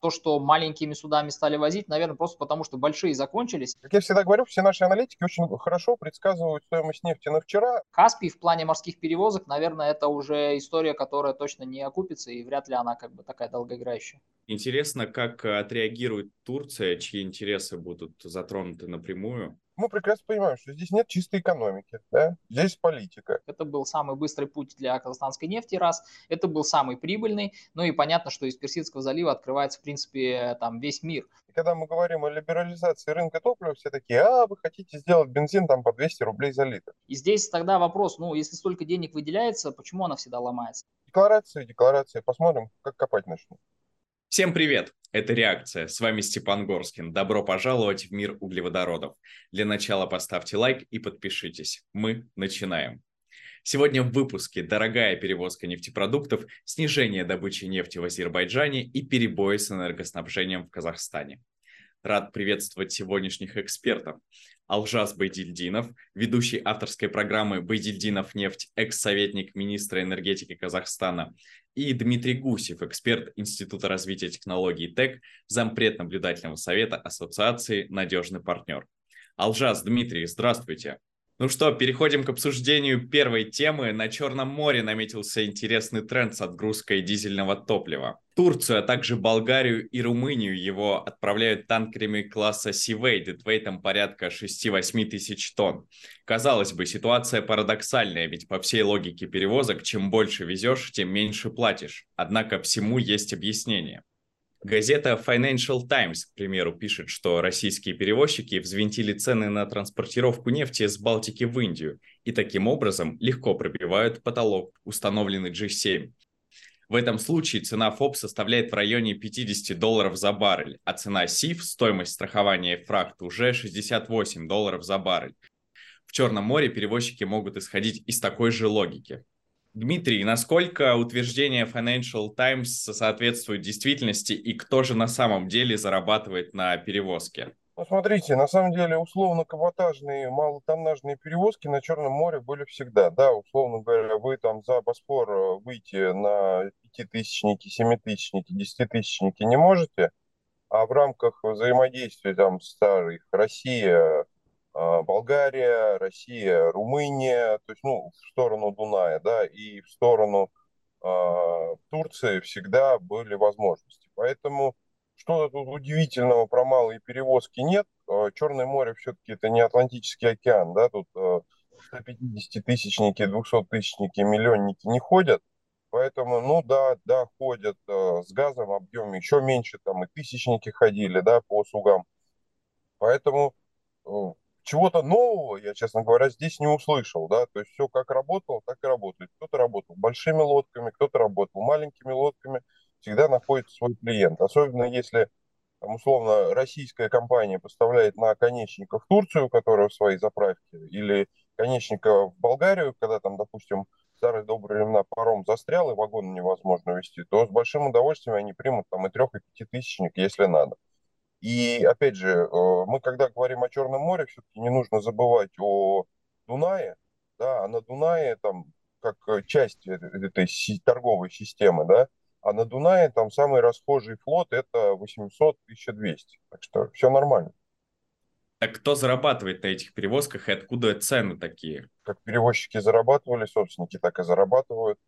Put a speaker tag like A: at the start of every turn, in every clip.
A: То, что маленькими судами стали возить, наверное, просто потому, что большие закончились.
B: Как я всегда говорю, все наши аналитики очень хорошо предсказывают стоимость нефти на вчера.
A: Каспий в плане морских перевозок, наверное, это уже история, которая точно не окупится, и вряд ли она как бы такая долгоиграющая.
C: Интересно, как отреагирует Турция, чьи интересы будут затронуты напрямую
B: мы прекрасно понимаем, что здесь нет чистой экономики, да? здесь политика.
A: Это был самый быстрый путь для казахстанской нефти, раз. Это был самый прибыльный. Ну и понятно, что из Персидского залива открывается, в принципе, там весь мир.
B: И когда мы говорим о либерализации рынка топлива, все такие, а, вы хотите сделать бензин там по 200 рублей за литр.
A: И здесь тогда вопрос, ну, если столько денег выделяется, почему она всегда ломается?
B: Декларации, декларации. Посмотрим, как копать начнут.
C: Всем привет! Это «Реакция». С вами Степан Горскин. Добро пожаловать в мир углеводородов. Для начала поставьте лайк и подпишитесь. Мы начинаем. Сегодня в выпуске дорогая перевозка нефтепродуктов, снижение добычи нефти в Азербайджане и перебои с энергоснабжением в Казахстане. Рад приветствовать сегодняшних экспертов. Алжас Байдильдинов, ведущий авторской программы «Байдильдинов нефть», экс-советник министра энергетики Казахстана, и Дмитрий Гусев, эксперт Института развития технологий ТЭК, зампред наблюдательного совета Ассоциации «Надежный партнер». Алжас, Дмитрий, здравствуйте. Ну что, переходим к обсуждению первой темы. На Черном море наметился интересный тренд с отгрузкой дизельного топлива. Турцию, а также Болгарию и Румынию его отправляют танкерами класса Seaway, дедвейтом порядка 6-8 тысяч тонн. Казалось бы, ситуация парадоксальная, ведь по всей логике перевозок, чем больше везешь, тем меньше платишь. Однако всему есть объяснение. Газета Financial Times, к примеру, пишет, что российские перевозчики взвинтили цены на транспортировку нефти с Балтики в Индию и таким образом легко пробивают потолок, установленный G7. В этом случае цена ФОП составляет в районе 50 долларов за баррель, а цена СИФ, стоимость страхования и фрахт, уже 68 долларов за баррель. В Черном море перевозчики могут исходить из такой же логики. Дмитрий, насколько утверждение Financial Times соответствует действительности и кто же на самом деле зарабатывает на перевозке?
B: Ну, смотрите, на самом деле условно-каботажные малотоннажные перевозки на Черном море были всегда. Да, условно говоря, вы там за Босфор э, выйти на пятитысячники, семитысячники, десятитысячники не можете, а в рамках взаимодействия там старых Россия, Болгария, Россия, Румыния, то есть, ну, в сторону Дуная, да, и в сторону э, Турции всегда были возможности. Поэтому что-то тут удивительного про малые перевозки нет. А, Черное море все-таки это не Атлантический океан, да, тут э, 150-тысячники, 200-тысячники, миллионники не ходят. Поэтому, ну да, да, ходят с газом объем еще меньше, там и тысячники ходили, да, по сугам. Поэтому чего-то нового я, честно говоря, здесь не услышал, да, то есть все как работало, так и работает. Кто-то работал большими лодками, кто-то работал маленькими лодками, всегда находится свой клиент. Особенно если, там, условно, российская компания поставляет на конечника в Турцию, которая в своей заправке, или конечника в Болгарию, когда там, допустим, старые добрые времена паром застрял и вагон невозможно вести, то с большим удовольствием они примут там и трех, и пятитысячник, если надо. И опять же, э, мы когда говорим о Черном море, все-таки не нужно забывать о Дунае, да, а на Дунае там как э, часть этой торговой системы, да, а на Дунае там самый расхожий флот это 800-1200. Так что все нормально.
C: Так кто зарабатывает на этих перевозках и откуда цены такие?
B: Как перевозчики зарабатывали, собственники так и зарабатывают.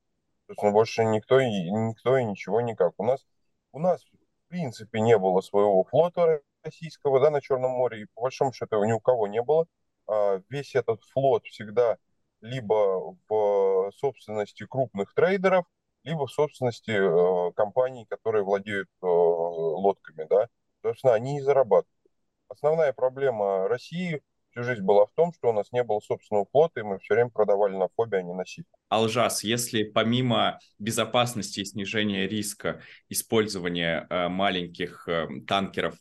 B: Собственно, больше никто и, никто и ничего никак. У нас, у нас принципе не было своего флота российского да, на Черном море, и по большому счету ни у кого не было. А весь этот флот всегда либо в собственности крупных трейдеров, либо в собственности э, компаний, которые владеют э, лодками. Да? Собственно, они и зарабатывают. Основная проблема России всю жизнь была в том, что у нас не было собственного флота, и мы все время продавали на фобе, а не на сиф.
C: Алжас, если помимо безопасности и снижения риска использования э, маленьких э, танкеров,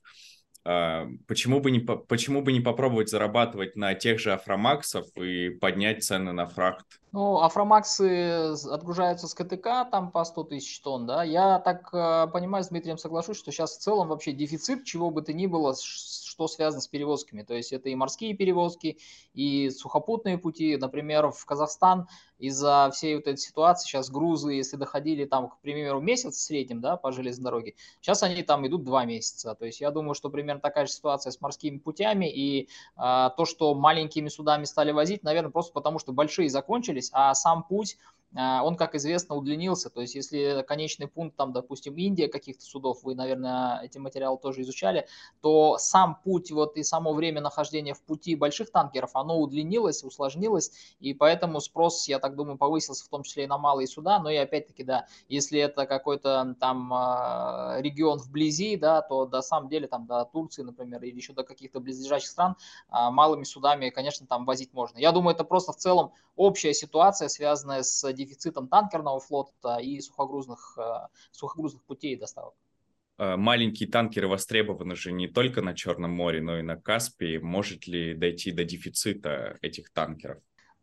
C: почему, бы не, почему бы не попробовать зарабатывать на тех же Афромаксов и поднять цены на фрахт?
A: Ну, Афромаксы отгружаются с КТК там по 100 тысяч тонн, да. Я так э, понимаю, с Дмитрием соглашусь, что сейчас в целом вообще дефицит чего бы то ни было, что связано с перевозками. То есть это и морские перевозки, и сухопутные пути. Например, в Казахстан из-за всей вот этой ситуации сейчас грузы, если доходили там, к примеру, месяц в среднем, да, по железной дороге, сейчас они там идут два месяца. То есть я думаю, что примерно такая же ситуация с морскими путями и а, то, что маленькими судами стали возить, наверное, просто потому что большие закончились, а сам путь он, как известно, удлинился. То есть, если конечный пункт, там, допустим, Индия каких-то судов, вы, наверное, эти материалы тоже изучали, то сам путь вот и само время нахождения в пути больших танкеров, оно удлинилось, усложнилось, и поэтому спрос, я так думаю, повысился в том числе и на малые суда, но и опять-таки, да, если это какой-то там а, регион вблизи, да, то до самом деле там до Турции, например, или еще до каких-то близлежащих стран а, малыми судами, конечно, там возить можно. Я думаю, это просто в целом общая ситуация, связанная с дефицитом танкерного флота и сухогрузных, э, сухогрузных путей доставок.
C: Э, маленькие танкеры востребованы же не только на Черном море, но и на Каспии. Может ли дойти до дефицита этих танкеров?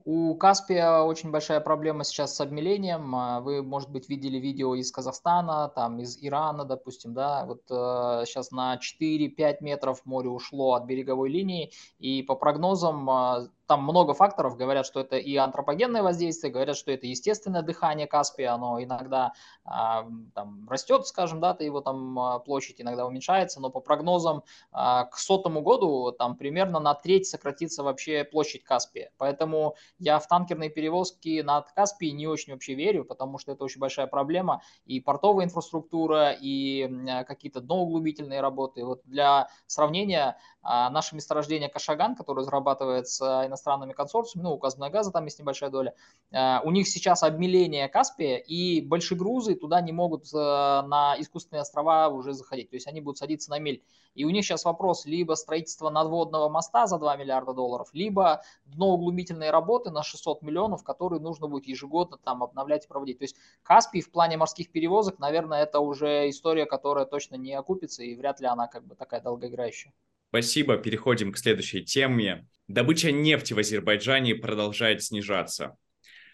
A: У Каспия очень большая проблема сейчас с обмелением. А, вы, может быть, видели видео из Казахстана, там из Ирана, допустим, да, вот э, сейчас на 4-5 метров море ушло от береговой линии, и по прогнозам э, там много факторов, говорят, что это и антропогенное воздействие, говорят, что это естественное дыхание Каспия, оно иногда а, там растет, скажем, да, его там а, площадь иногда уменьшается, но по прогнозам а, к сотому году там примерно на треть сократится вообще площадь Каспия. Поэтому я в танкерные перевозки над Каспией не очень вообще верю, потому что это очень большая проблема, и портовая инфраструктура, и какие-то дноуглубительные работы. Вот для сравнения, наше месторождение Кашаган, которое разрабатывается иностранными консорциумами, ну, у Казмунайгаза там есть небольшая доля, э, у них сейчас обмеление Каспия, и большие грузы туда не могут э, на искусственные острова уже заходить, то есть они будут садиться на мель. И у них сейчас вопрос либо строительство надводного моста за 2 миллиарда долларов, либо дноуглубительные работы на 600 миллионов, которые нужно будет ежегодно там обновлять и проводить. То есть Каспий в плане морских перевозок, наверное, это уже история, которая точно не окупится, и вряд ли она как бы такая долгоиграющая.
C: Спасибо. Переходим к следующей теме. Добыча нефти в Азербайджане продолжает снижаться.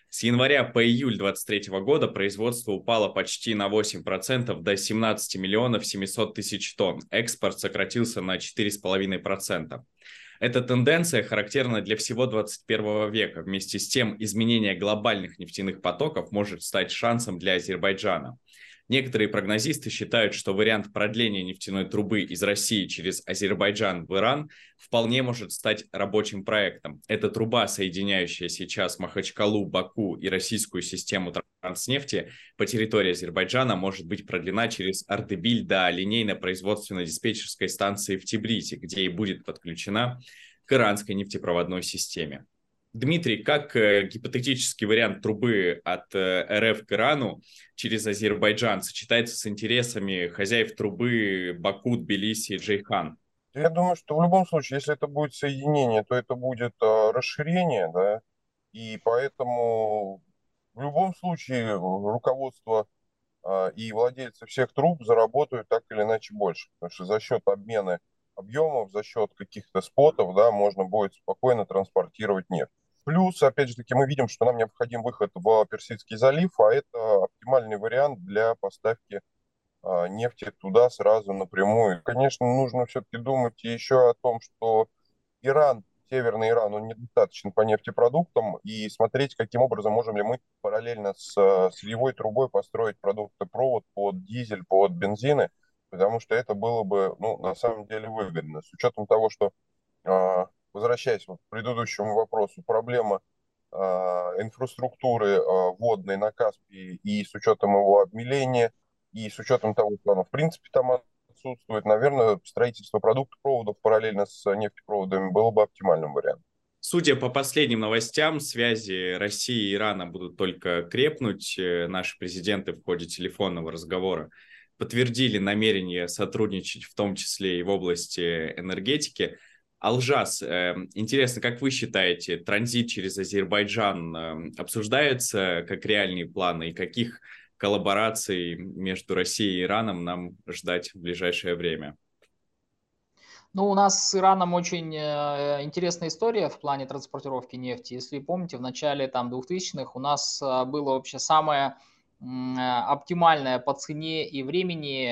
C: С января по июль 2023 года производство упало почти на 8% до 17 миллионов 700 тысяч тонн. Экспорт сократился на 4,5%. Эта тенденция характерна для всего 21 века. Вместе с тем, изменение глобальных нефтяных потоков может стать шансом для Азербайджана. Некоторые прогнозисты считают, что вариант продления нефтяной трубы из России через Азербайджан в Иран вполне может стать рабочим проектом. Эта труба, соединяющая сейчас Махачкалу, Баку и российскую систему транснефти по территории Азербайджана, может быть продлена через Ардебиль до линейно-производственно-диспетчерской станции в Тибризе, где и будет подключена к иранской нефтепроводной системе. Дмитрий, как э, гипотетический вариант трубы от э, РФ к Ирану через Азербайджан сочетается с интересами хозяев трубы Баку, Тбилиси и Джейхан?
B: Я думаю, что в любом случае, если это будет соединение, то это будет э, расширение, да, и поэтому в любом случае руководство и владельцы всех труб заработают так или иначе больше, потому что за счет обмена объемов, за счет каких-то спотов, да, можно будет спокойно транспортировать нефть. Плюс, опять же таки, мы видим, что нам необходим выход в Персидский залив, а это оптимальный вариант для поставки а, нефти туда сразу напрямую. Конечно, нужно все-таки думать еще о том, что Иран, Северный Иран, он недостаточен по нефтепродуктам, и смотреть, каким образом можем ли мы параллельно с сырьевой трубой построить продуктопровод под дизель, под бензины, потому что это было бы, ну, на самом деле выгодно. С учетом того, что а, возвращаясь вот к предыдущему вопросу, проблема э, инфраструктуры э, водной на Каспии и с учетом его обмеления, и с учетом того, что оно в принципе там отсутствует, наверное, строительство продуктопроводов параллельно с нефтепроводами было бы оптимальным вариантом.
C: Судя по последним новостям, связи России и Ирана будут только крепнуть. Э, наши президенты в ходе телефонного разговора подтвердили намерение сотрудничать в том числе и в области энергетики. Алжас, эм, интересно, как вы считаете, транзит через Азербайджан эм, обсуждается как реальные планы и каких коллабораций между Россией и Ираном нам ждать в ближайшее время?
A: Ну, у нас с Ираном очень э, интересная история в плане транспортировки нефти. Если помните, в начале там 2000-х у нас э, было вообще самое оптимальная по цене и времени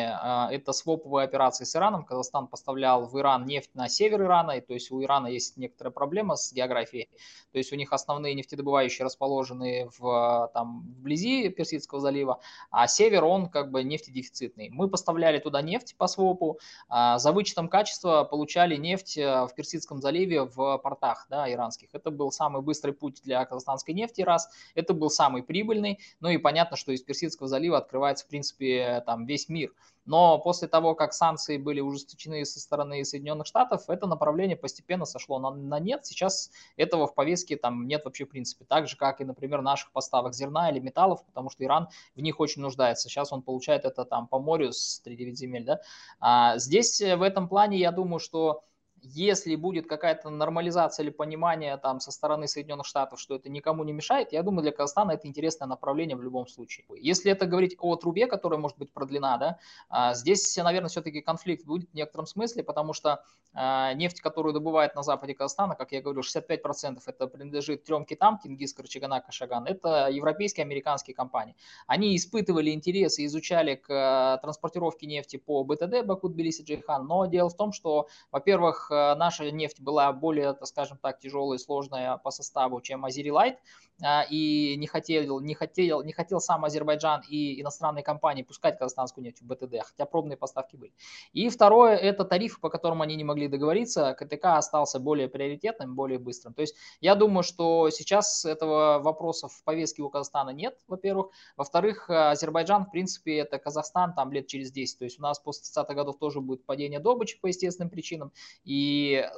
A: это своповые операции с Ираном. Казахстан поставлял в Иран нефть на север Ирана, и то есть у Ирана есть некоторая проблема с географией. То есть у них основные нефтедобывающие расположены в, там, вблизи Персидского залива, а север он как бы нефтедефицитный. Мы поставляли туда нефть по свопу, за вычетом качества получали нефть в Персидском заливе в портах да, иранских. Это был самый быстрый путь для казахстанской нефти, раз. Это был самый прибыльный. Ну и понятно, что из Персидского залива открывается, в принципе, там весь мир. Но после того, как санкции были ужесточены со стороны Соединенных Штатов, это направление постепенно сошло на, на нет. Сейчас этого в повестке там нет вообще в принципе. Так же, как и, например, наших поставок зерна или металлов, потому что Иран в них очень нуждается. Сейчас он получает это там по морю с 3-9 земель. Да? А здесь э, в этом плане я думаю, что если будет какая-то нормализация или понимание там со стороны Соединенных Штатов, что это никому не мешает, я думаю, для Казахстана это интересное направление в любом случае. Если это говорить о трубе, которая может быть продлена, да, а, здесь, наверное, все-таки конфликт будет в некотором смысле, потому что а, нефть, которую добывает на западе Казахстана, как я говорю, 65% это принадлежит трем китам, Кингис, Карчагана, Кашаган, это европейские, американские компании. Они испытывали интерес и изучали к а, транспортировке нефти по БТД, Баку, Тбилиси, Джейхан, но дело в том, что, во-первых, наша нефть была более, скажем так, тяжелая и сложная по составу, чем Азери Лайт, а, и не хотел, не, хотел, не хотел сам Азербайджан и иностранные компании пускать казахстанскую нефть в БТД, хотя пробные поставки были. И второе, это тарифы, по которым они не могли договориться, КТК остался более приоритетным, более быстрым. То есть я думаю, что сейчас этого вопроса в повестке у Казахстана нет, во-первых. Во-вторых, Азербайджан, в принципе, это Казахстан там лет через 10. То есть у нас после 30-х годов тоже будет падение добычи по естественным причинам. И,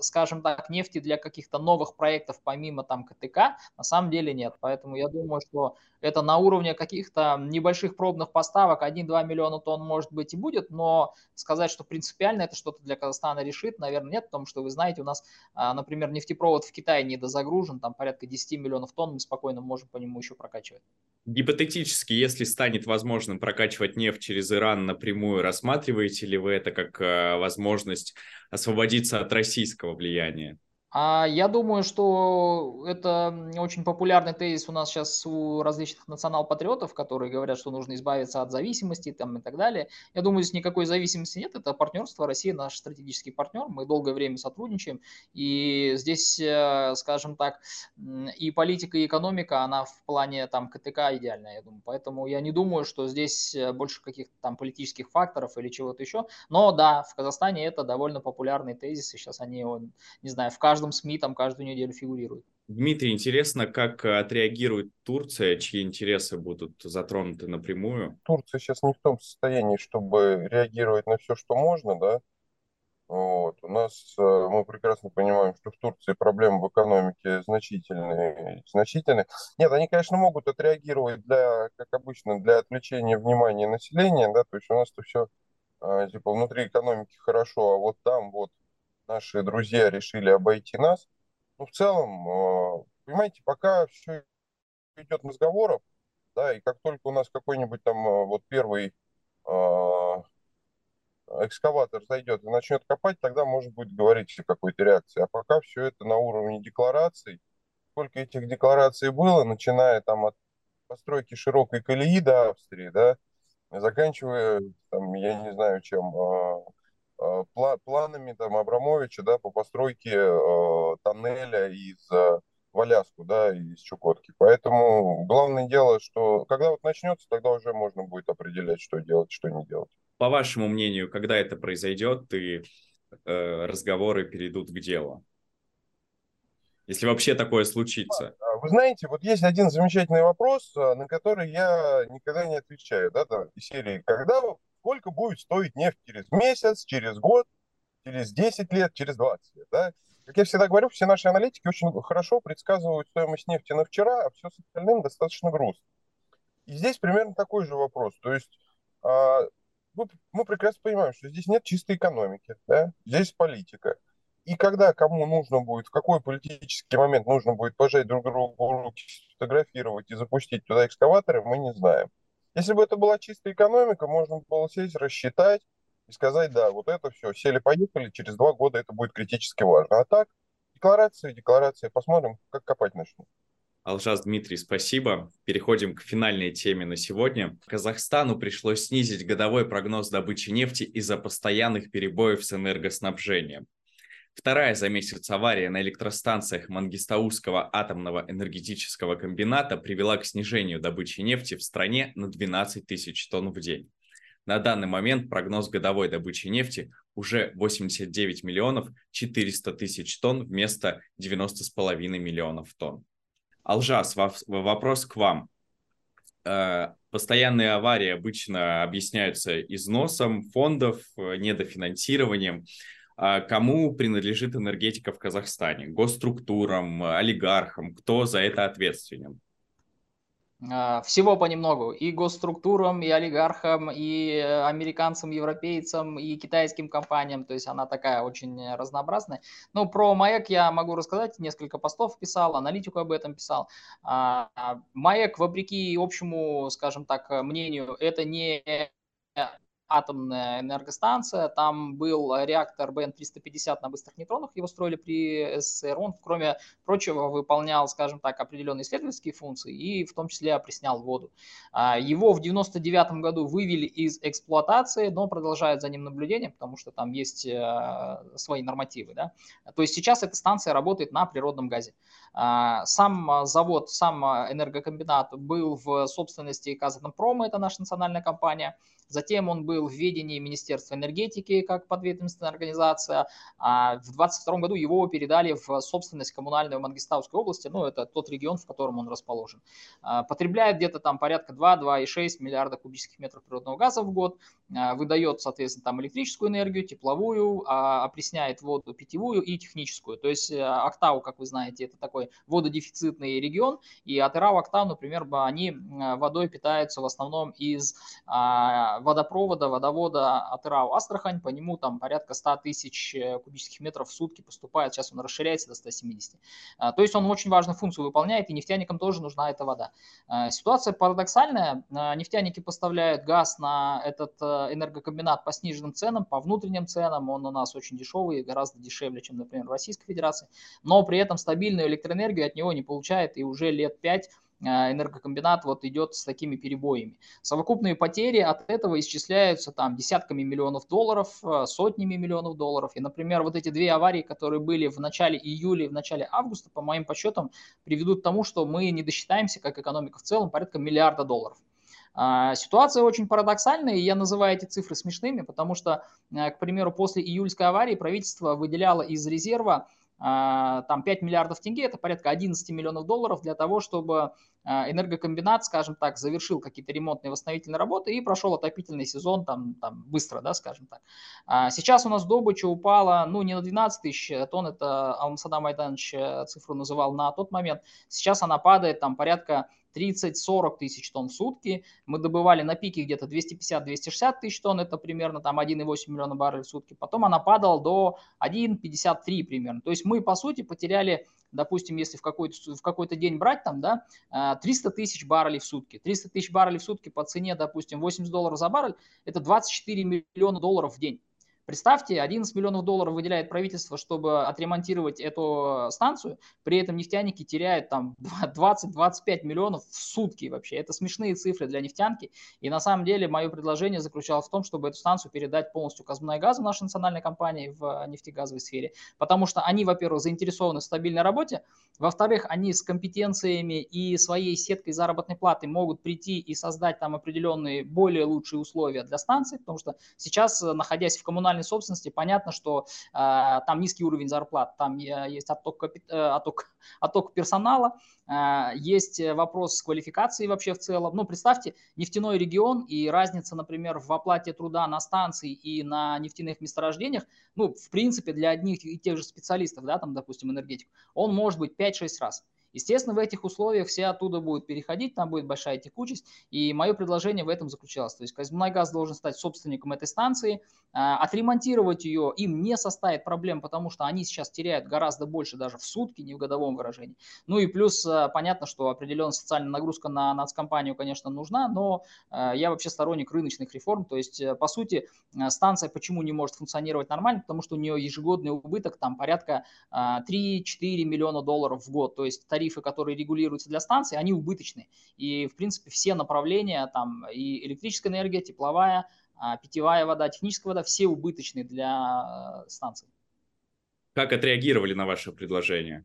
A: скажем так, нефти для каких-то новых проектов помимо там КТК на самом деле нет нет. Поэтому я думаю, что это на уровне каких-то небольших пробных поставок 1-2 миллиона тонн может быть и будет, но сказать, что принципиально это что-то для Казахстана решит, наверное, нет, потому что вы знаете, у нас, а, например, нефтепровод в Китае недозагружен, там порядка 10 миллионов тонн, мы спокойно можем по нему еще прокачивать.
C: Гипотетически, если станет возможным прокачивать нефть через Иран напрямую, рассматриваете ли вы это как а, возможность освободиться от российского влияния?
A: А я думаю, что это очень популярный тезис у нас сейчас у различных национал-патриотов, которые говорят, что нужно избавиться от зависимости там, и так далее. Я думаю, здесь никакой зависимости нет. Это партнерство. Россия наш стратегический партнер. Мы долгое время сотрудничаем. И здесь, э, скажем так, и политика, и экономика, она в плане там КТК идеальная, я думаю. Поэтому я не думаю, что здесь э, больше каких-то там политических факторов или чего-то еще. Но да, в Казахстане это довольно популярный тезис. И сейчас они, не знаю, в каждом каждом СМИ там каждую неделю фигурирует.
C: Дмитрий, интересно, как отреагирует Турция, чьи интересы будут затронуты напрямую?
B: Турция сейчас не в том состоянии, чтобы реагировать на все, что можно, да. Вот. У нас, э, мы прекрасно понимаем, что в Турции проблемы в экономике значительные, значительные. Нет, они, конечно, могут отреагировать для, как обычно, для отвлечения внимания населения, да, то есть у нас-то все э, типа внутри экономики хорошо, а вот там вот наши друзья решили обойти нас. Ну, в целом, э, понимаете, пока все идет разговоров, да, и как только у нас какой-нибудь там э, вот первый э, экскаватор зайдет и начнет копать, тогда может быть говорить о какой-то реакции. А пока все это на уровне деклараций. Сколько этих деклараций было, начиная там от постройки широкой колеи до Австрии, да, заканчивая, там, я не знаю чем, планами там Абрамовича, да, по постройке э, тоннеля из э, в Аляску, да, из Чукотки. Поэтому главное дело, что когда вот начнется, тогда уже можно будет определять, что делать, что не делать.
C: По вашему мнению, когда это произойдет и э, разговоры перейдут к делу? Если вообще такое случится.
B: А, вы знаете, вот есть один замечательный вопрос, на который я никогда не отвечаю, да, там, из серии, когда сколько будет стоить нефть через месяц, через год, через 10 лет, через 20 лет. Да? Как я всегда говорю, все наши аналитики очень хорошо предсказывают стоимость нефти на вчера, а все с остальным достаточно грустно. И здесь примерно такой же вопрос. То есть а, мы прекрасно понимаем, что здесь нет чистой экономики, да? здесь политика. И когда кому нужно будет, в какой политический момент нужно будет пожать друг другу руки, сфотографировать и запустить туда экскаваторы, мы не знаем. Если бы это была чистая экономика, можно было сесть, рассчитать и сказать, да, вот это все, сели-поехали, через два года это будет критически важно. А так, декларация, декларация, посмотрим, как копать начнут.
C: Алжас Дмитрий, спасибо. Переходим к финальной теме на сегодня. Казахстану пришлось снизить годовой прогноз добычи нефти из-за постоянных перебоев с энергоснабжением. Вторая за месяц авария на электростанциях Мангистауского атомного энергетического комбината привела к снижению добычи нефти в стране на 12 тысяч тонн в день. На данный момент прогноз годовой добычи нефти уже 89 миллионов 400 тысяч тонн вместо 90,5 миллионов тонн. Алжас, вопрос к вам. Э, постоянные аварии обычно объясняются износом фондов, э, недофинансированием. А кому принадлежит энергетика в Казахстане? Госструктурам, олигархам? Кто за это ответственен?
A: А, всего понемногу. И госструктурам, и олигархам, и э, американцам, европейцам, и китайским компаниям. То есть она такая очень разнообразная. Но про МАЭК я могу рассказать. Несколько постов писал, аналитику об этом писал. А, МАЭК, вопреки общему, скажем так, мнению, это не атомная энергостанция, там был реактор БН-350 на быстрых нейтронах, его строили при СССР, он, кроме прочего, выполнял, скажем так, определенные исследовательские функции и в том числе опреснял воду. А, его в 99 году вывели из эксплуатации, но продолжают за ним наблюдение, потому что там есть э, свои нормативы. Да? То есть сейчас эта станция работает на природном газе. А, сам завод, сам энергокомбинат был в собственности Казатомпрома, это наша национальная компания, Затем он был в ведении Министерства энергетики как подведомственная организация. А в 2022 году его передали в собственность коммунальную Мангистауской области, ну это тот регион, в котором он расположен. А, потребляет где-то там порядка 2-2,6 миллиарда кубических метров природного газа в год, а, выдает, соответственно, там электрическую энергию, тепловую, а, опресняет воду питьевую и техническую. То есть э, Октау, как вы знаете, это такой вододефицитный регион, и Атырау, Октау, например, они водой питаются в основном из водопровода, водовода от РАО Астрахань, по нему там порядка 100 тысяч э, кубических метров в сутки поступает, сейчас он расширяется до 170. А, то есть он очень важную функцию выполняет, и нефтяникам тоже нужна эта вода. А, ситуация парадоксальная, а, нефтяники поставляют газ на этот э, энергокомбинат по сниженным ценам, по внутренним ценам, он у нас очень дешевый, гораздо дешевле, чем, например, в Российской Федерации, но при этом стабильную электроэнергию от него не получает, и уже лет 5 а, энергокомбинат вот идет с такими перебоями. Совокупные потери от этого исчисляются там десятками миллионов долларов, а, сотнями миллионов долларов. И, например, вот эти две аварии, которые были в начале июля и в начале августа, по моим подсчетам, приведут к тому, что мы не досчитаемся, как экономика в целом, порядка миллиарда долларов. А, ситуация очень парадоксальная, и я называю эти цифры смешными, потому что, к примеру, после июльской аварии правительство выделяло из резерва там 5 миллиардов тенге, это порядка 11 миллионов долларов для того, чтобы а, энергокомбинат, скажем так, завершил какие-то ремонтные восстановительные работы и прошел отопительный сезон там, там быстро, да, скажем так. А сейчас у нас добыча упала, ну, не на 12 тысяч тонн, это Алмасадам Майданович э, цифру называл на тот момент. Сейчас она падает там порядка 30-40 тысяч тонн в сутки. Мы добывали на пике где-то 250-260 тысяч тонн, это примерно там 1,8 миллиона баррелей в сутки. Потом она падала до 1,53 примерно. То есть мы, по сути, потеряли, допустим, если в какой-то, в какой-то день брать там, да, 300 э, тысяч баррелей в сутки. 300 тысяч баррелей в сутки по цене, допустим, 80 долларов за баррель, это 24 миллиона долларов в день. Представьте, 11 миллионов долларов выделяет правительство, чтобы отремонтировать эту станцию, при этом нефтяники теряют там 20-25 миллионов в сутки вообще. Это смешные цифры для нефтянки. И на самом деле мое предложение заключалось в том, чтобы эту станцию передать полностью Газу, нашей национальной компании в нефтегазовой сфере. Потому что они, во-первых, заинтересованы в стабильной работе, во-вторых, они с компетенциями и своей сеткой заработной платы могут прийти и создать там определенные более лучшие условия для станции, потому что сейчас, находясь в коммунальном коммунальной собственности, понятно, что э, там низкий уровень зарплат, там есть отток, э, отток, отток персонала, э, есть вопрос с квалификацией вообще в целом. Ну, представьте, нефтяной регион и разница, например, в оплате труда на станции и на нефтяных месторождениях, ну, в принципе, для одних и тех же специалистов, да, там, допустим, энергетик, он может быть 5-6 раз. Естественно, в этих условиях все оттуда будут переходить, там будет большая текучесть, и мое предложение в этом заключалось. То есть Казмунайгаз должен стать собственником этой станции, а, отремонтировать ее им не составит проблем, потому что они сейчас теряют гораздо больше даже в сутки, не в годовом выражении. Ну и плюс а, понятно, что определенная социальная нагрузка на нацкомпанию, конечно, нужна, но а, я вообще сторонник рыночных реформ, то есть по сути станция почему не может функционировать нормально, потому что у нее ежегодный убыток там порядка 3-4 миллиона долларов в год, то есть тарифы, которые регулируются для станций, они убыточны. И, в принципе, все направления, там и электрическая энергия, тепловая, а, питьевая вода, техническая вода, все убыточны для станций.
C: Как отреагировали на ваше предложение?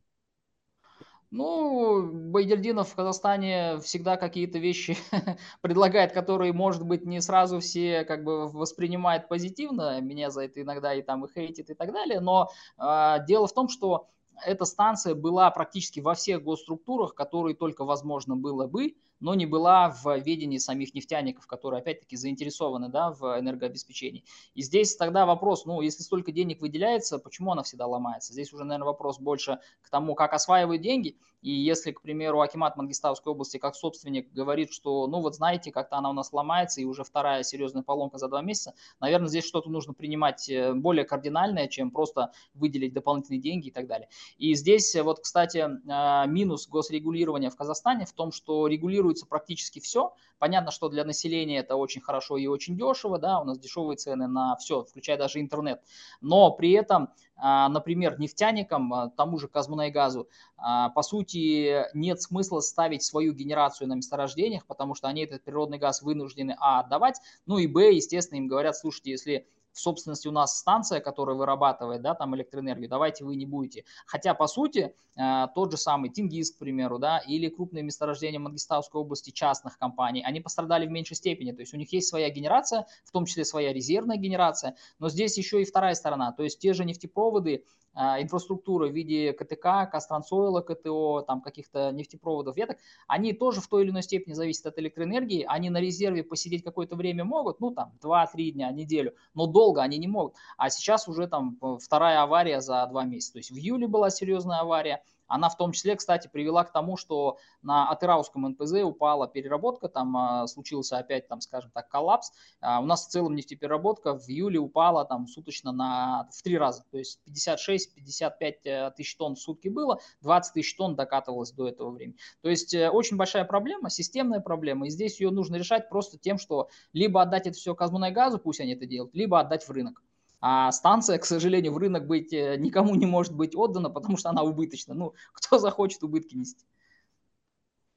A: Ну, Байдельдинов в Казахстане всегда какие-то вещи предлагает, которые, может быть, не сразу все как бы воспринимают позитивно. Меня за это иногда и там и хейтит и так далее. Но э, дело в том, что эта станция была практически во всех госструктурах, которые только возможно было бы, но не была в ведении самих нефтяников, которые опять-таки заинтересованы да, в энергообеспечении. И здесь тогда вопрос, ну, если столько денег выделяется, почему она всегда ломается? Здесь уже, наверное, вопрос больше к тому, как осваивают деньги. И если, к примеру, Акимат Мангистауской области как собственник говорит, что, ну вот знаете, как-то она у нас ломается, и уже вторая серьезная поломка за два месяца, наверное, здесь что-то нужно принимать э, более кардинальное, чем просто выделить дополнительные деньги и так далее. И здесь вот, кстати, э, минус госрегулирования в Казахстане в том, что регулируется практически все. Понятно, что для населения это очень хорошо и очень дешево, да, у нас дешевые цены на все, включая даже интернет. Но при этом, э, например, нефтяникам, тому же Казмунайгазу, по сути, нет смысла ставить свою генерацию на месторождениях, потому что они этот природный газ вынуждены, а, отдавать, ну и, б, естественно, им говорят, слушайте, если в собственности у нас станция, которая вырабатывает, да, там электроэнергию, давайте вы не будете. Хотя, по сути, э, тот же самый Тингис, к примеру, да, или крупные месторождения Мангистауской области частных компаний, они пострадали в меньшей степени, то есть у них есть своя генерация, в том числе своя резервная генерация, но здесь еще и вторая сторона, то есть те же нефтепроводы, инфраструктуры в виде КТК, Кастранцойла, КТО, там каких-то нефтепроводов, веток, они тоже в той или иной степени зависят от электроэнергии. Они на резерве посидеть какое-то время могут, ну там 2-3 дня, неделю, но долго они не могут. А сейчас уже там вторая авария за два месяца. То есть в июле была серьезная авария, она в том числе, кстати, привела к тому, что на Атырауском НПЗ упала переработка, там а, случился опять, там, скажем так, коллапс. А, у нас в целом нефтепереработка в июле упала там суточно на, в три раза, то есть 56-55 э, тысяч тонн в сутки было, 20 тысяч тонн докатывалось до этого времени. То есть э, очень большая проблема, системная проблема, и здесь ее нужно решать просто тем, что либо отдать это все Казмунайгазу, пусть они это делают, либо отдать в рынок. А станция, к сожалению, в рынок быть э, никому не может быть отдана, потому что она убыточна. Ну, кто захочет убытки нести?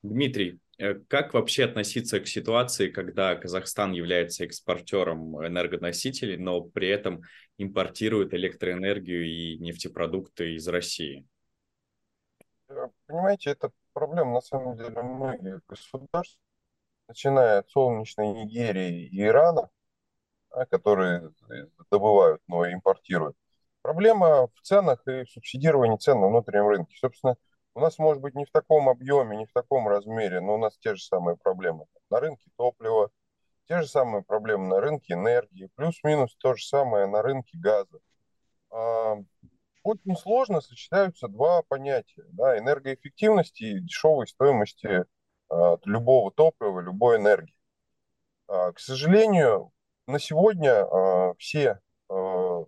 C: Дмитрий, э, как вообще относиться к ситуации, когда Казахстан является экспортером энергоносителей, но при этом импортирует электроэнергию и нефтепродукты из России?
B: Понимаете, это проблема на самом деле многих государств, начиная от солнечной Нигерии и Ирана, которые добывают, но импортируют. Проблема в ценах и в субсидировании цен на внутреннем рынке. Собственно, у нас может быть не в таком объеме, не в таком размере, но у нас те же самые проблемы на рынке топлива, те же самые проблемы на рынке энергии, плюс-минус то же самое на рынке газа. А, очень сложно сочетаются два понятия. Да, энергоэффективности и дешевой стоимости а, любого топлива, любой энергии. К сожалению, на сегодня э, все э,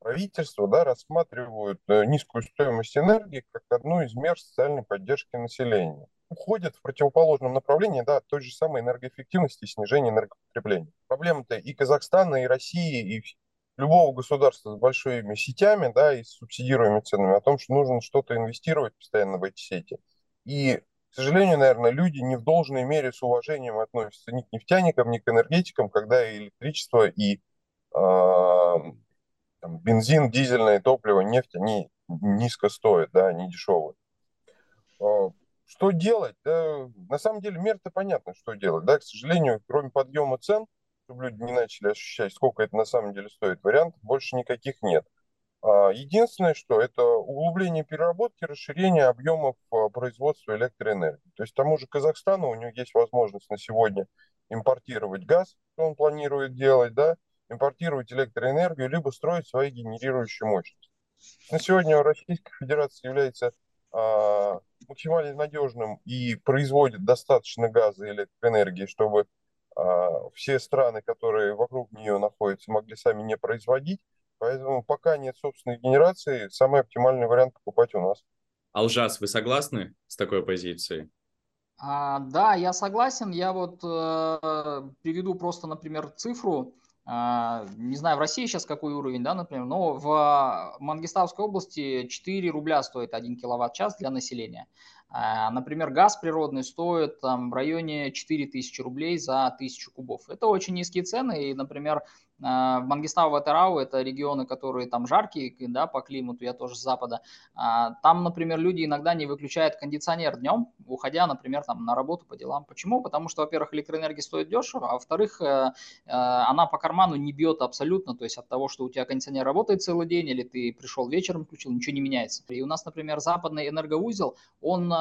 B: правительства да, рассматривают э, низкую стоимость энергии как одну из мер социальной поддержки населения. Уходят в противоположном направлении да, той же самой энергоэффективности и снижения энергопотребления. Проблема-то и Казахстана, и России, и любого государства с большими сетями да, и с субсидируемыми ценами о том, что нужно что-то инвестировать постоянно в эти сети. И к сожалению, наверное, люди не в должной мере с уважением относятся ни к нефтяникам, ни к энергетикам, когда и электричество, и э, там, бензин, дизельное топливо, нефть, они низко стоят, да, они дешевые. А, что делать? Да, на самом деле мер-то понятно, что делать. Да, к сожалению, кроме подъема цен, чтобы люди не начали ощущать, сколько это на самом деле стоит, вариантов больше никаких нет. А, единственное, что это углубление переработки, расширение объемов а, производства электроэнергии. То есть тому же Казахстану у него есть возможность на сегодня импортировать газ, что он планирует делать, да, импортировать электроэнергию, либо строить свои генерирующие мощности. На сегодня Российская Федерация является а, максимально надежным и производит достаточно газа и электроэнергии, чтобы а, все страны, которые вокруг нее находятся, могли сами не производить. Поэтому пока нет собственной генерации, самый оптимальный вариант покупать у нас.
C: Алжас, вы согласны с такой позицией?
A: А, да, я согласен. Я вот э, приведу просто, например, цифру. а, не знаю, в России сейчас какой уровень, да, например, но в Мангистауской области 4 рубля стоит 1 киловатт-час для населения. А, например, газ природный стоит там, в районе 4000 рублей за 1000 кубов. Это очень низкие цены, и, например, а, Мангистау, Ватарау – это регионы, которые там жаркие да, по климату, я тоже с запада. А, там, например, люди иногда не выключают кондиционер днем, уходя, например, там, на работу по делам. Почему? Потому что, во-первых, электроэнергия стоит дешево, а во-вторых, э, э, она по карману не бьет абсолютно, то есть от того, что у тебя кондиционер работает целый день, или ты пришел вечером, включил, ничего не меняется. И у нас, например, западный энергоузел, он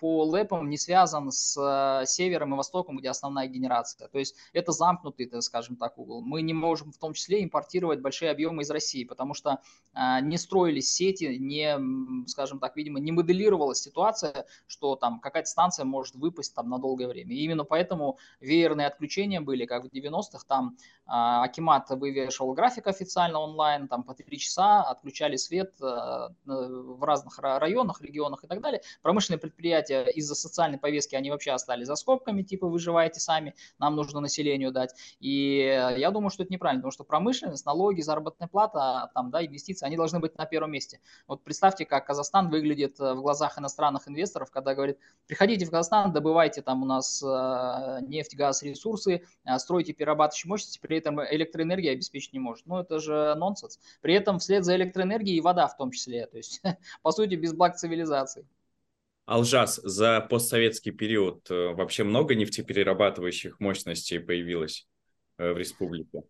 A: по ЛЭПам не связан с севером и востоком, где основная генерация. То есть это замкнутый, скажем так, угол. Мы не можем в том числе импортировать большие объемы из России, потому что а, не строились сети, не, скажем так, видимо, не моделировалась ситуация, что там какая-то станция может выпасть там на долгое время. И именно поэтому веерные отключения были, как в 90-х, там Акимат вывешивал график официально онлайн, там по 3 часа отключали свет в разных районах, регионах и так далее. Промышленные предприятия из-за социальной повестки, они вообще остались за скобками, типа выживаете сами, нам нужно населению дать. И я думаю, что это неправильно потому что промышленность, налоги, заработная плата, там, да, инвестиции, они должны быть на первом месте. Вот представьте, как Казахстан выглядит э, в глазах иностранных инвесторов, когда говорит, приходите в Казахстан, добывайте там у нас э, нефть, газ, ресурсы, э, стройте перерабатывающие мощности, при этом электроэнергия обеспечить не может. Ну, это же нонсенс. При этом вслед за электроэнергией и вода в том числе, то есть, по сути, без благ цивилизации.
C: Алжас, за постсоветский период вообще много нефтеперерабатывающих мощностей появилось в республике?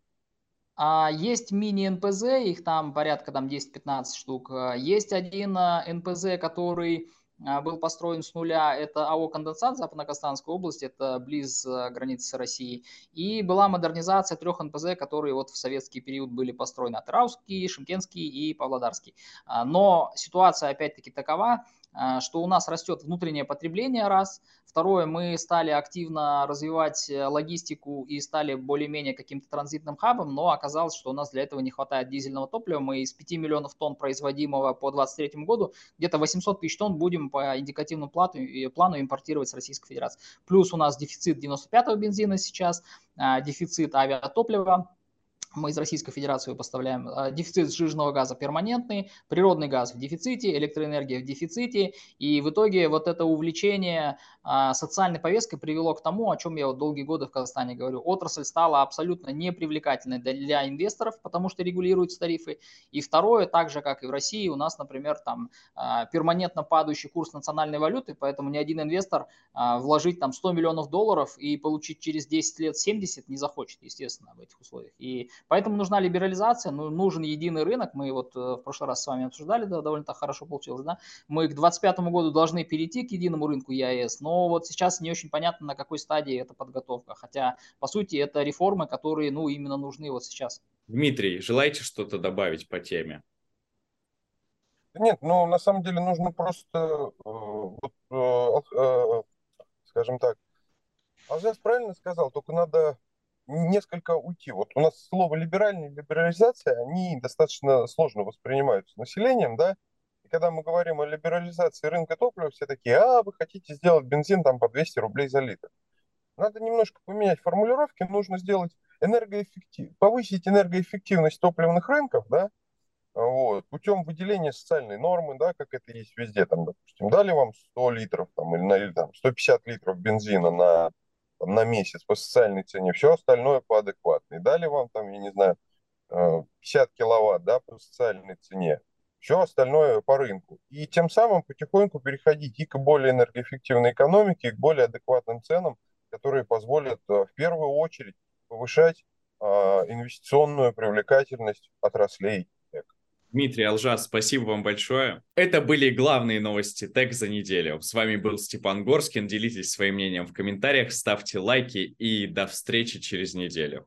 A: А есть мини-НПЗ, их там порядка там 10-15 штук. А, есть один а, НПЗ, который а, был построен с нуля, это АО «Конденсат» Западно-Казахстанской области, это близ границы с Россией. И была модернизация трех НПЗ, которые вот в советский период были построены. Атырауский, Шимкенский и Павлодарский. Но ситуация опять-таки такова, что у нас растет внутреннее потребление, раз. Второе, мы стали активно развивать э, логистику и стали более-менее каким-то транзитным хабом, но оказалось, что у нас для этого не хватает дизельного топлива. Мы из 5 миллионов тонн производимого по 2023 году где-то 800 тысяч тонн будем по индикативному плану, плану импортировать с Российской Федерации. Плюс у нас дефицит 95-го бензина сейчас, а, дефицит авиатоплива, мы из Российской Федерации поставляем. А, дефицит сжиженного газа перманентный, природный газ в дефиците, электроэнергия в дефиците. И в итоге вот это увлечение а, социальной повесткой привело к тому, о чем я вот долгие годы в Казахстане говорю. Отрасль стала абсолютно непривлекательной для инвесторов, потому что регулируются тарифы. И второе, так же, как и в России, у нас, например, там а, перманентно падающий курс национальной валюты, поэтому ни один инвестор вложить там 100 миллионов долларов и получить через 10 лет 70 не захочет, естественно, в этих условиях. И Поэтому нужна либерализация, ну, нужен единый рынок. Мы вот э, в прошлый раз с вами обсуждали, да, довольно так хорошо получилось, да. Мы к 2025 году должны перейти к единому рынку ЕАЭС, но вот сейчас не очень понятно, на какой стадии эта подготовка. Хотя, по сути, это реформы, которые, ну, именно нужны вот сейчас.
C: Дмитрий, желаете что-то добавить по теме?
B: Нет, ну, на самом деле нужно просто, э, э, скажем так, Алжас правильно сказал, только надо несколько уйти. Вот у нас слово либеральная либерализация, они достаточно сложно воспринимаются населением, да, и когда мы говорим о либерализации рынка топлива, все такие, а, вы хотите сделать бензин там по 200 рублей за литр. Надо немножко поменять формулировки, нужно сделать энергоэффектив... повысить энергоэффективность топливных рынков, да, вот, путем выделения социальной нормы, да, как это есть везде, там, допустим, дали вам 100 литров там, или, или там, 150 литров бензина на там, на месяц по социальной цене, все остальное по адекватной. Дали вам там, я не знаю, 50 э, киловатт, да, по социальной цене, все остальное по рынку. И тем самым потихоньку переходить и к более энергоэффективной экономике, и к более адекватным ценам, которые позволят э, в первую очередь повышать э, инвестиционную привлекательность отраслей
C: Дмитрий Алжас, спасибо вам большое. Это были главные новости ТЭК за неделю. С вами был Степан Горскин. Делитесь своим мнением в комментариях, ставьте лайки и до встречи через неделю.